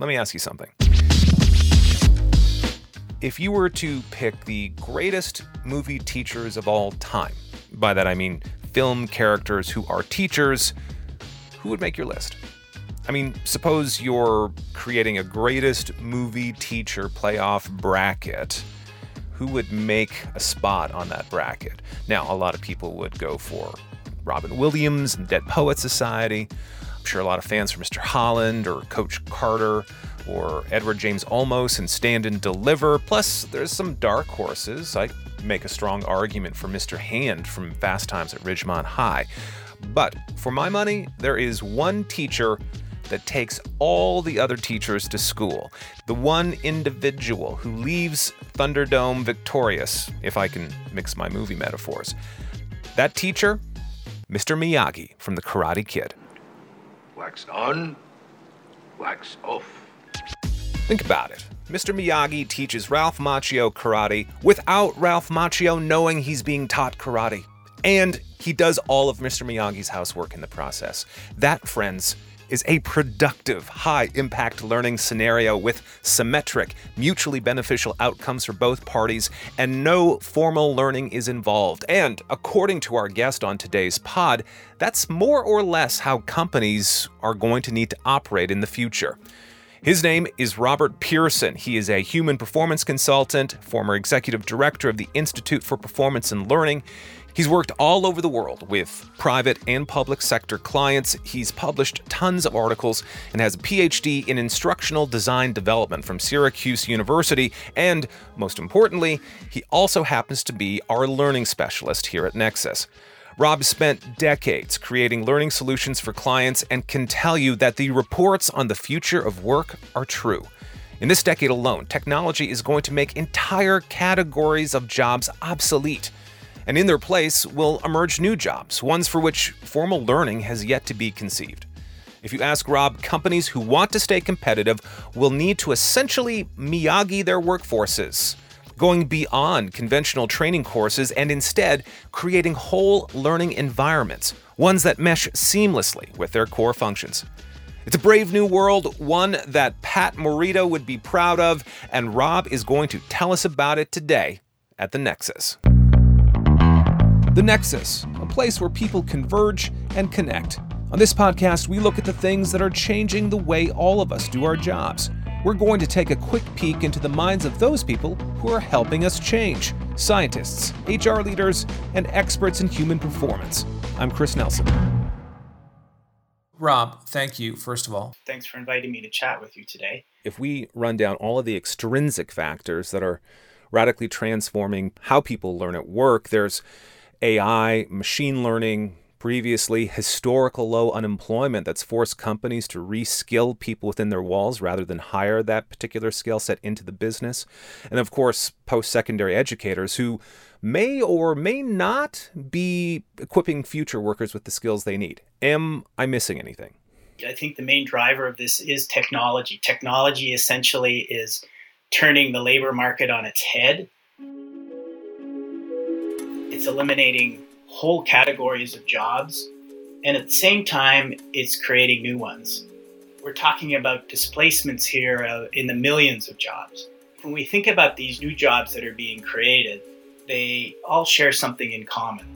let me ask you something. If you were to pick the greatest movie teachers of all time, by that I mean film characters who are teachers, who would make your list? I mean, suppose you're creating a greatest movie teacher playoff bracket. Who would make a spot on that bracket? Now, a lot of people would go for Robin Williams and Dead Poet Society. I'm sure a lot of fans for Mr. Holland or Coach Carter or Edward James Olmos and Stand and Deliver. Plus, there's some dark horses. I make a strong argument for Mr. Hand from Fast Times at Ridgemont High. But for my money, there is one teacher that takes all the other teachers to school. The one individual who leaves Thunderdome victorious, if I can mix my movie metaphors. That teacher, Mr. Miyagi from The Karate Kid. Wax on, wax off. Think about it. Mr. Miyagi teaches Ralph Macchio karate without Ralph Macchio knowing he's being taught karate. And he does all of Mr. Miyagi's housework in the process. That, friends, is a productive, high impact learning scenario with symmetric, mutually beneficial outcomes for both parties, and no formal learning is involved. And according to our guest on today's pod, that's more or less how companies are going to need to operate in the future. His name is Robert Pearson. He is a human performance consultant, former executive director of the Institute for Performance and Learning. He's worked all over the world with private and public sector clients. He's published tons of articles and has a PhD in instructional design development from Syracuse University. And most importantly, he also happens to be our learning specialist here at Nexus. Rob spent decades creating learning solutions for clients and can tell you that the reports on the future of work are true. In this decade alone, technology is going to make entire categories of jobs obsolete. And in their place will emerge new jobs, ones for which formal learning has yet to be conceived. If you ask Rob, companies who want to stay competitive will need to essentially Miyagi their workforces going beyond conventional training courses and instead creating whole learning environments, ones that mesh seamlessly with their core functions. It's a brave new world, one that Pat Morita would be proud of, and Rob is going to tell us about it today at The Nexus. The Nexus, a place where people converge and connect. On this podcast, we look at the things that are changing the way all of us do our jobs we're going to take a quick peek into the minds of those people who are helping us change scientists, HR leaders, and experts in human performance. I'm Chris Nelson. Rob, thank you, first of all. Thanks for inviting me to chat with you today. If we run down all of the extrinsic factors that are radically transforming how people learn at work, there's AI, machine learning, previously historical low unemployment that's forced companies to reskill people within their walls rather than hire that particular skill set into the business. And of course, post secondary educators who may or may not be equipping future workers with the skills they need. Am I missing anything? I think the main driver of this is technology. Technology essentially is turning the labor market on its head. It's eliminating whole categories of jobs, and at the same time, it's creating new ones. We're talking about displacements here uh, in the millions of jobs. When we think about these new jobs that are being created, they all share something in common.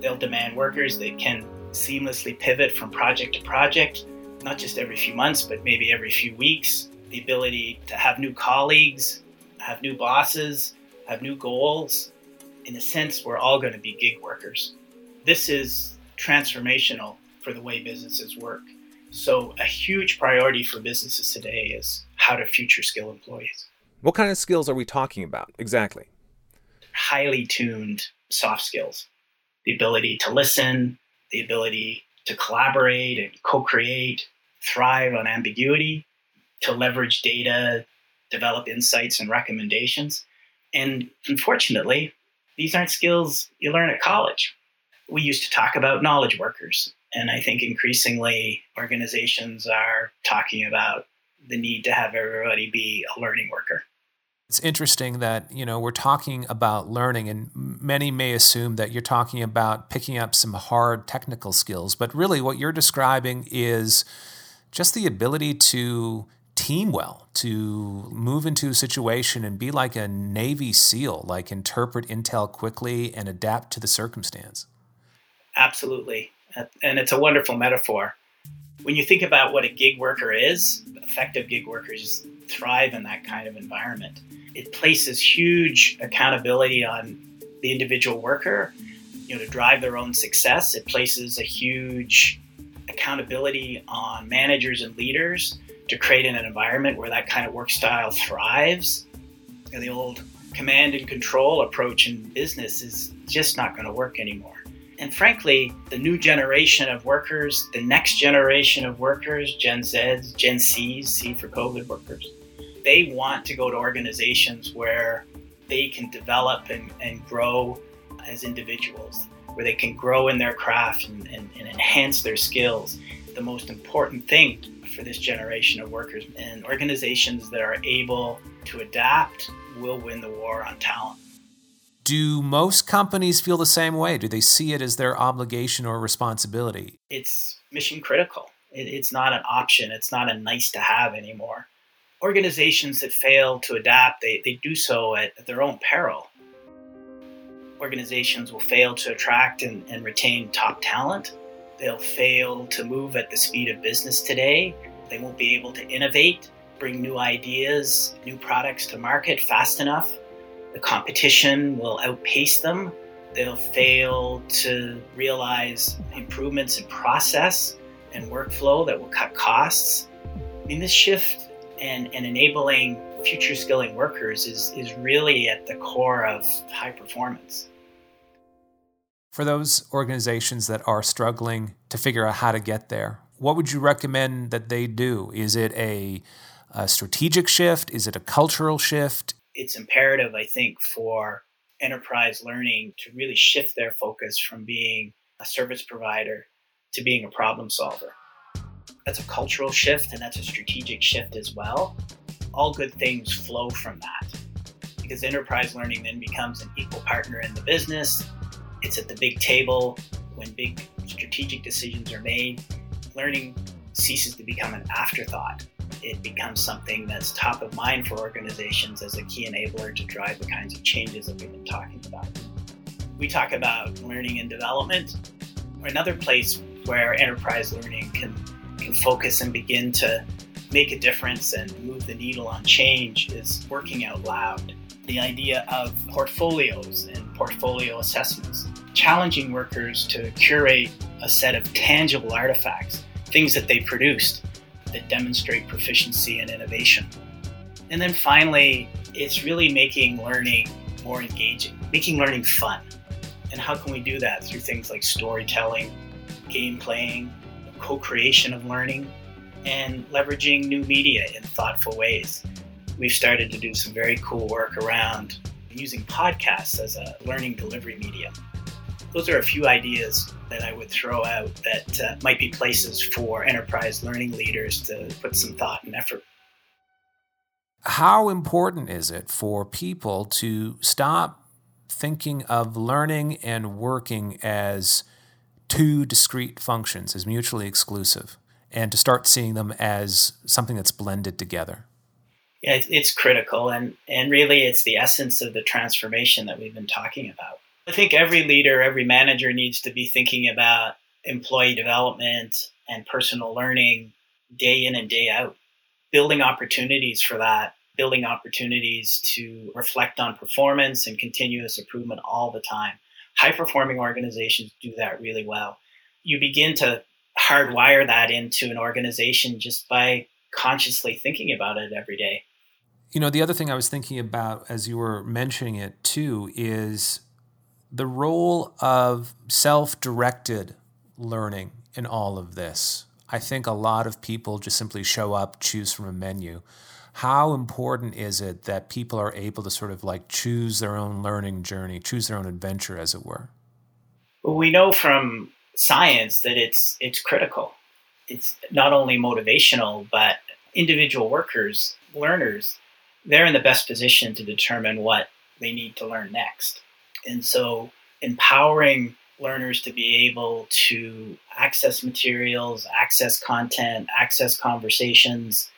They'll demand workers that can seamlessly pivot from project to project, not just every few months, but maybe every few weeks. The ability to have new colleagues, have new bosses, have new goals. In a sense, we're all going to be gig workers this is transformational for the way businesses work. So, a huge priority for businesses today is how to future skill employees. What kind of skills are we talking about exactly? Highly tuned soft skills the ability to listen, the ability to collaborate and co create, thrive on ambiguity, to leverage data, develop insights and recommendations. And unfortunately, these aren't skills you learn at college we used to talk about knowledge workers. And I think increasingly organizations are talking about the need to have everybody be a learning worker. It's interesting that, you know, we're talking about learning and many may assume that you're talking about picking up some hard technical skills, but really what you're describing is just the ability to team well, to move into a situation and be like a Navy SEAL, like interpret intel quickly and adapt to the circumstance. Absolutely. And it's a wonderful metaphor. When you think about what a gig worker is, effective gig workers thrive in that kind of environment. It places huge accountability on the individual worker, you know, to drive their own success. It places a huge accountability on managers and leaders to create an environment where that kind of work style thrives. The old command and control approach in business is just not going to work anymore. And frankly, the new generation of workers, the next generation of workers, Gen Zs, Gen Cs, C for COVID workers, they want to go to organizations where they can develop and, and grow as individuals, where they can grow in their craft and, and, and enhance their skills. The most important thing for this generation of workers and organizations that are able to adapt will win the war on talent. Do most companies feel the same way? Do they see it as their obligation or responsibility? It's mission critical. It, it's not an option. It's not a nice to have anymore. Organizations that fail to adapt, they, they do so at, at their own peril. Organizations will fail to attract and, and retain top talent. They'll fail to move at the speed of business today. They won't be able to innovate, bring new ideas, new products to market fast enough the competition will outpace them. They'll fail to realize improvements in process and workflow that will cut costs. I mean, this shift and, and enabling future skilling workers is, is really at the core of high performance. For those organizations that are struggling to figure out how to get there, what would you recommend that they do? Is it a, a strategic shift? Is it a cultural shift? it's imperative, I think, for enterprise learning to really shift their focus from being a service provider to being a problem solver. That's a cultural shift and that's a strategic shift as well. All good things flow from that because enterprise learning then becomes an equal partner in the business. It's at the big table when big strategic decisions are made. Learning ceases to become an afterthought it becomes something that's top of mind for organizations as a key enabler to drive the kinds of changes that we've been talking about. We talk about learning and development. Another place where enterprise learning can, can focus and begin to make a difference and move the needle on change is working out loud. The idea of portfolios and portfolio assessments, challenging workers to curate a set of tangible artifacts, things that they produced that demonstrate proficiency and innovation. And then finally, it's really making learning more engaging, making learning fun. And how can we do that? Through things like storytelling, game playing, co creation of learning, and leveraging new media in thoughtful ways. We've started to do some very cool work around using podcasts as a learning delivery medium those are a few ideas that I would throw out that uh, might be places for enterprise learning leaders to put some thought and effort. How important is it for people to stop thinking of learning and working as two discrete functions, as mutually exclusive, and to start seeing them as something that's blended together? Yeah, it's critical, and, and really it's the essence of the transformation that we've been talking about. I think every leader, every manager needs to be thinking about employee development and personal learning day in and day out, building opportunities for that, building opportunities to reflect on performance and continuous improvement all the time. High performing organizations do that really well. You begin to hardwire that into an organization just by consciously thinking about it every day. You know, the other thing I was thinking about as you were mentioning it too is the role of self directed learning in all of this. I think a lot of people just simply show up, choose from a menu. How important is it that people are able to sort of like choose their own learning journey, choose their own adventure, as it were? Well, we know from science that it's it's critical. It's not only motivational, but individual workers, learners, they're in the best position to determine what they need to learn next. And so empowering learners to be able to access materials, access content, access conversations,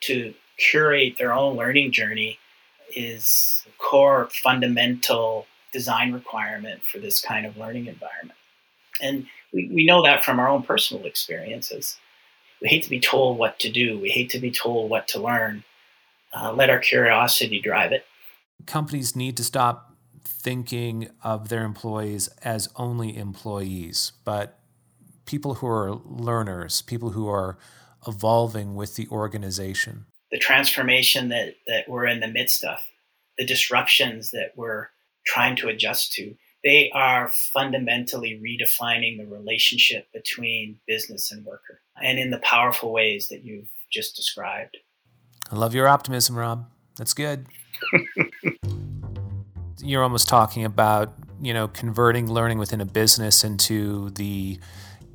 to curate their own learning journey is a core fundamental design requirement for this kind of learning environment. And we, we know that from our own personal experiences. We hate to be told what to do, we hate to be told what to learn. Uh, let our curiosity drive it. Companies need to stop thinking of their employees as only employees, but people who are learners, people who are evolving with the organization. The transformation that, that we're in the midst of, the disruptions that we're trying to adjust to, they are fundamentally redefining the relationship between business and worker and in the powerful ways that you've just described. I love your optimism, Rob. That's good. You're almost talking about, you know, converting learning within a business into the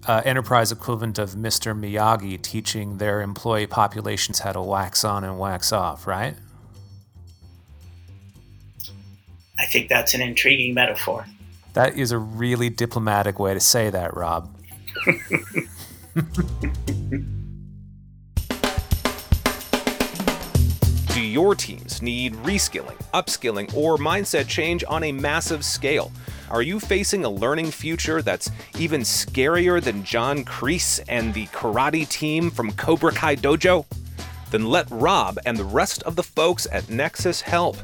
uh, enterprise equivalent of Mr. Miyagi teaching their employee populations how to wax on and wax off, right? I think that's an intriguing metaphor. That is a really diplomatic way to say that, Rob. Do your teams need reskilling, upskilling, or mindset change on a massive scale? Are you facing a learning future that's even scarier than John Kreese and the karate team from Cobra Kai Dojo? Then let Rob and the rest of the folks at Nexus help.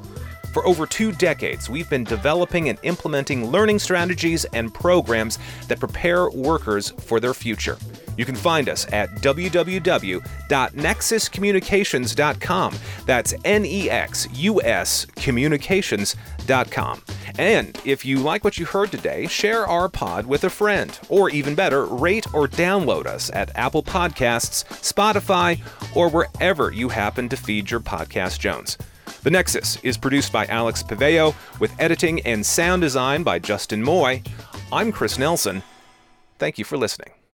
For over two decades, we've been developing and implementing learning strategies and programs that prepare workers for their future. You can find us at www.nexuscommunications.com. That's N E X U S communications.com. And if you like what you heard today, share our pod with a friend. Or even better, rate or download us at Apple Podcasts, Spotify, or wherever you happen to feed your podcast Jones. The Nexus is produced by Alex Paveo with editing and sound design by Justin Moy. I'm Chris Nelson. Thank you for listening.